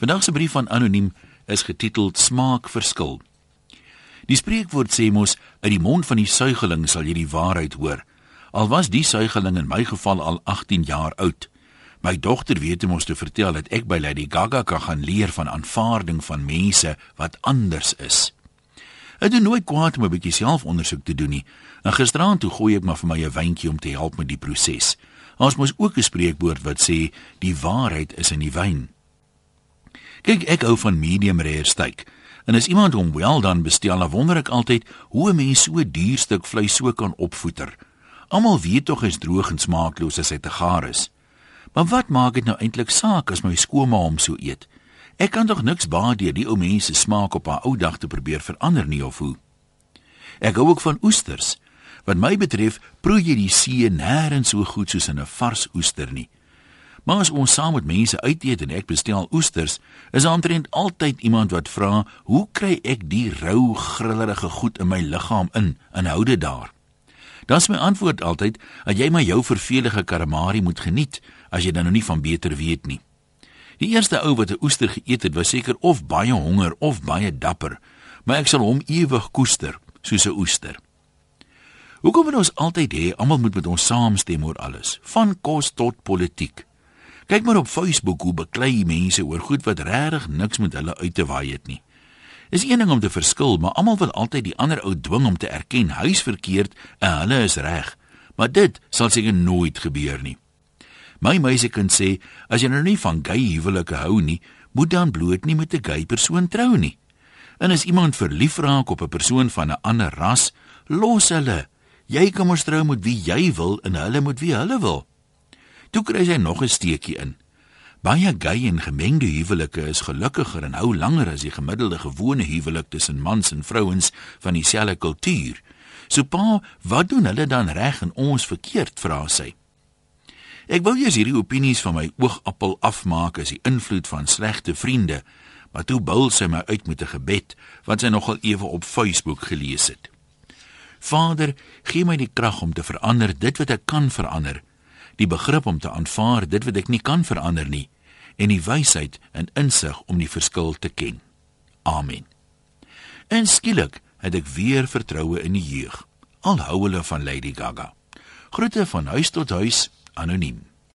Vandag se brief van anoniem is getiteld Smaakverskil. Die spreekwoord sê mos uit die mond van die suigeling sal jy die waarheid hoor. Al was die suigeling in my geval al 18 jaar oud. My dogter weet mos te vertel dat ek by Lady Gaga kan gaan leer van aanvaarding van mense wat anders is. Dit doen nooit kwaad om 'n bietjie selfondersoek te doen nie. En gisteraand toe gooi ek maar vir my 'n wyntjie om te help met die proses. Ons moet ook 'n spreekwoord wat sê die waarheid is in die wyn. Kyk, ek hou van medium rare steak. En as iemand hom wel dan bestel, dan wonder ek altyd hoe 'n mens so 'n duur stuk vleis so kan opvoeter. Almal weet tog hy's droog en smaakloos as hy te gaar is. Maar wat maak dit nou eintlik saak as my skooma hom so eet? Ek kan tog niks baat deur die ou mense smaak op haar ou dag te probeer verander nie of hoe. Ek hou ook van oesters. Wat my betref, proe jy die see nêrens so goed soos in 'n vars oester nie. Maar as ons saam met mense uit eet en ek bestel oesters, is daar omtrent altyd iemand wat vra, "Hoe kry ek die rou, grillerige goed in my liggaam in en hou dit daar?" Dan is my antwoord altyd, "Dat jy maar jou vervelige karamari moet geniet, as jy dan nou nie van beter weet nie." Die eerste ou wat 'n oester geëet het, was seker of baie honger of baie dapper, maar ek sal hom ewig koester, soos 'n oester. Hoekom moet ons altyd hê almal moet met ons saamstem oor alles, van kos tot politiek? Kyk maar op Facebook hoe beklei mense oor goed wat regtig niks met hulle uit te waai het nie. Is een ding om te verskil, maar almal wil altyd die ander ou dwing om te erken hy's verkeerd en hulle is reg. Maar dit sal seker nooit gebeur nie. My meisiekind sê as jy nou nie van gay huwelike hou nie, moet dan bloot nie met 'n gay persoon trou nie. En as iemand verlief raak op 'n persoon van 'n ander ras, los hulle. Jy kan mos trou met wie jy wil en hulle met wie hulle wil. Toe kry sy nog 'n steekie in. Baie gay en gemengde huwelike is gelukkiger en hou langer as die gemiddelde gewone huwelik tussen mans en vrouens van dieselfde kultuur. So pa, wat doen hulle dan reg en ons verkeerd, vra sy. Ek wou eers hierdie opinies van my oogappel afmaak as die invloed van slegte vriende, maar toe bul sy my uit met 'n gebed wat sy nogal ewe op Facebook gelees het. Vader, gee my die krag om te verander dit wat ek kan verander die begrip om te aanvaar dit wat ek nie kan verander nie en die wysheid en insig om die verskil te ken. Amen. En skielik het ek weer vertroue in die jeug. Al hou hulle van Lady Gaga. Groete van huis tot huis anoniem.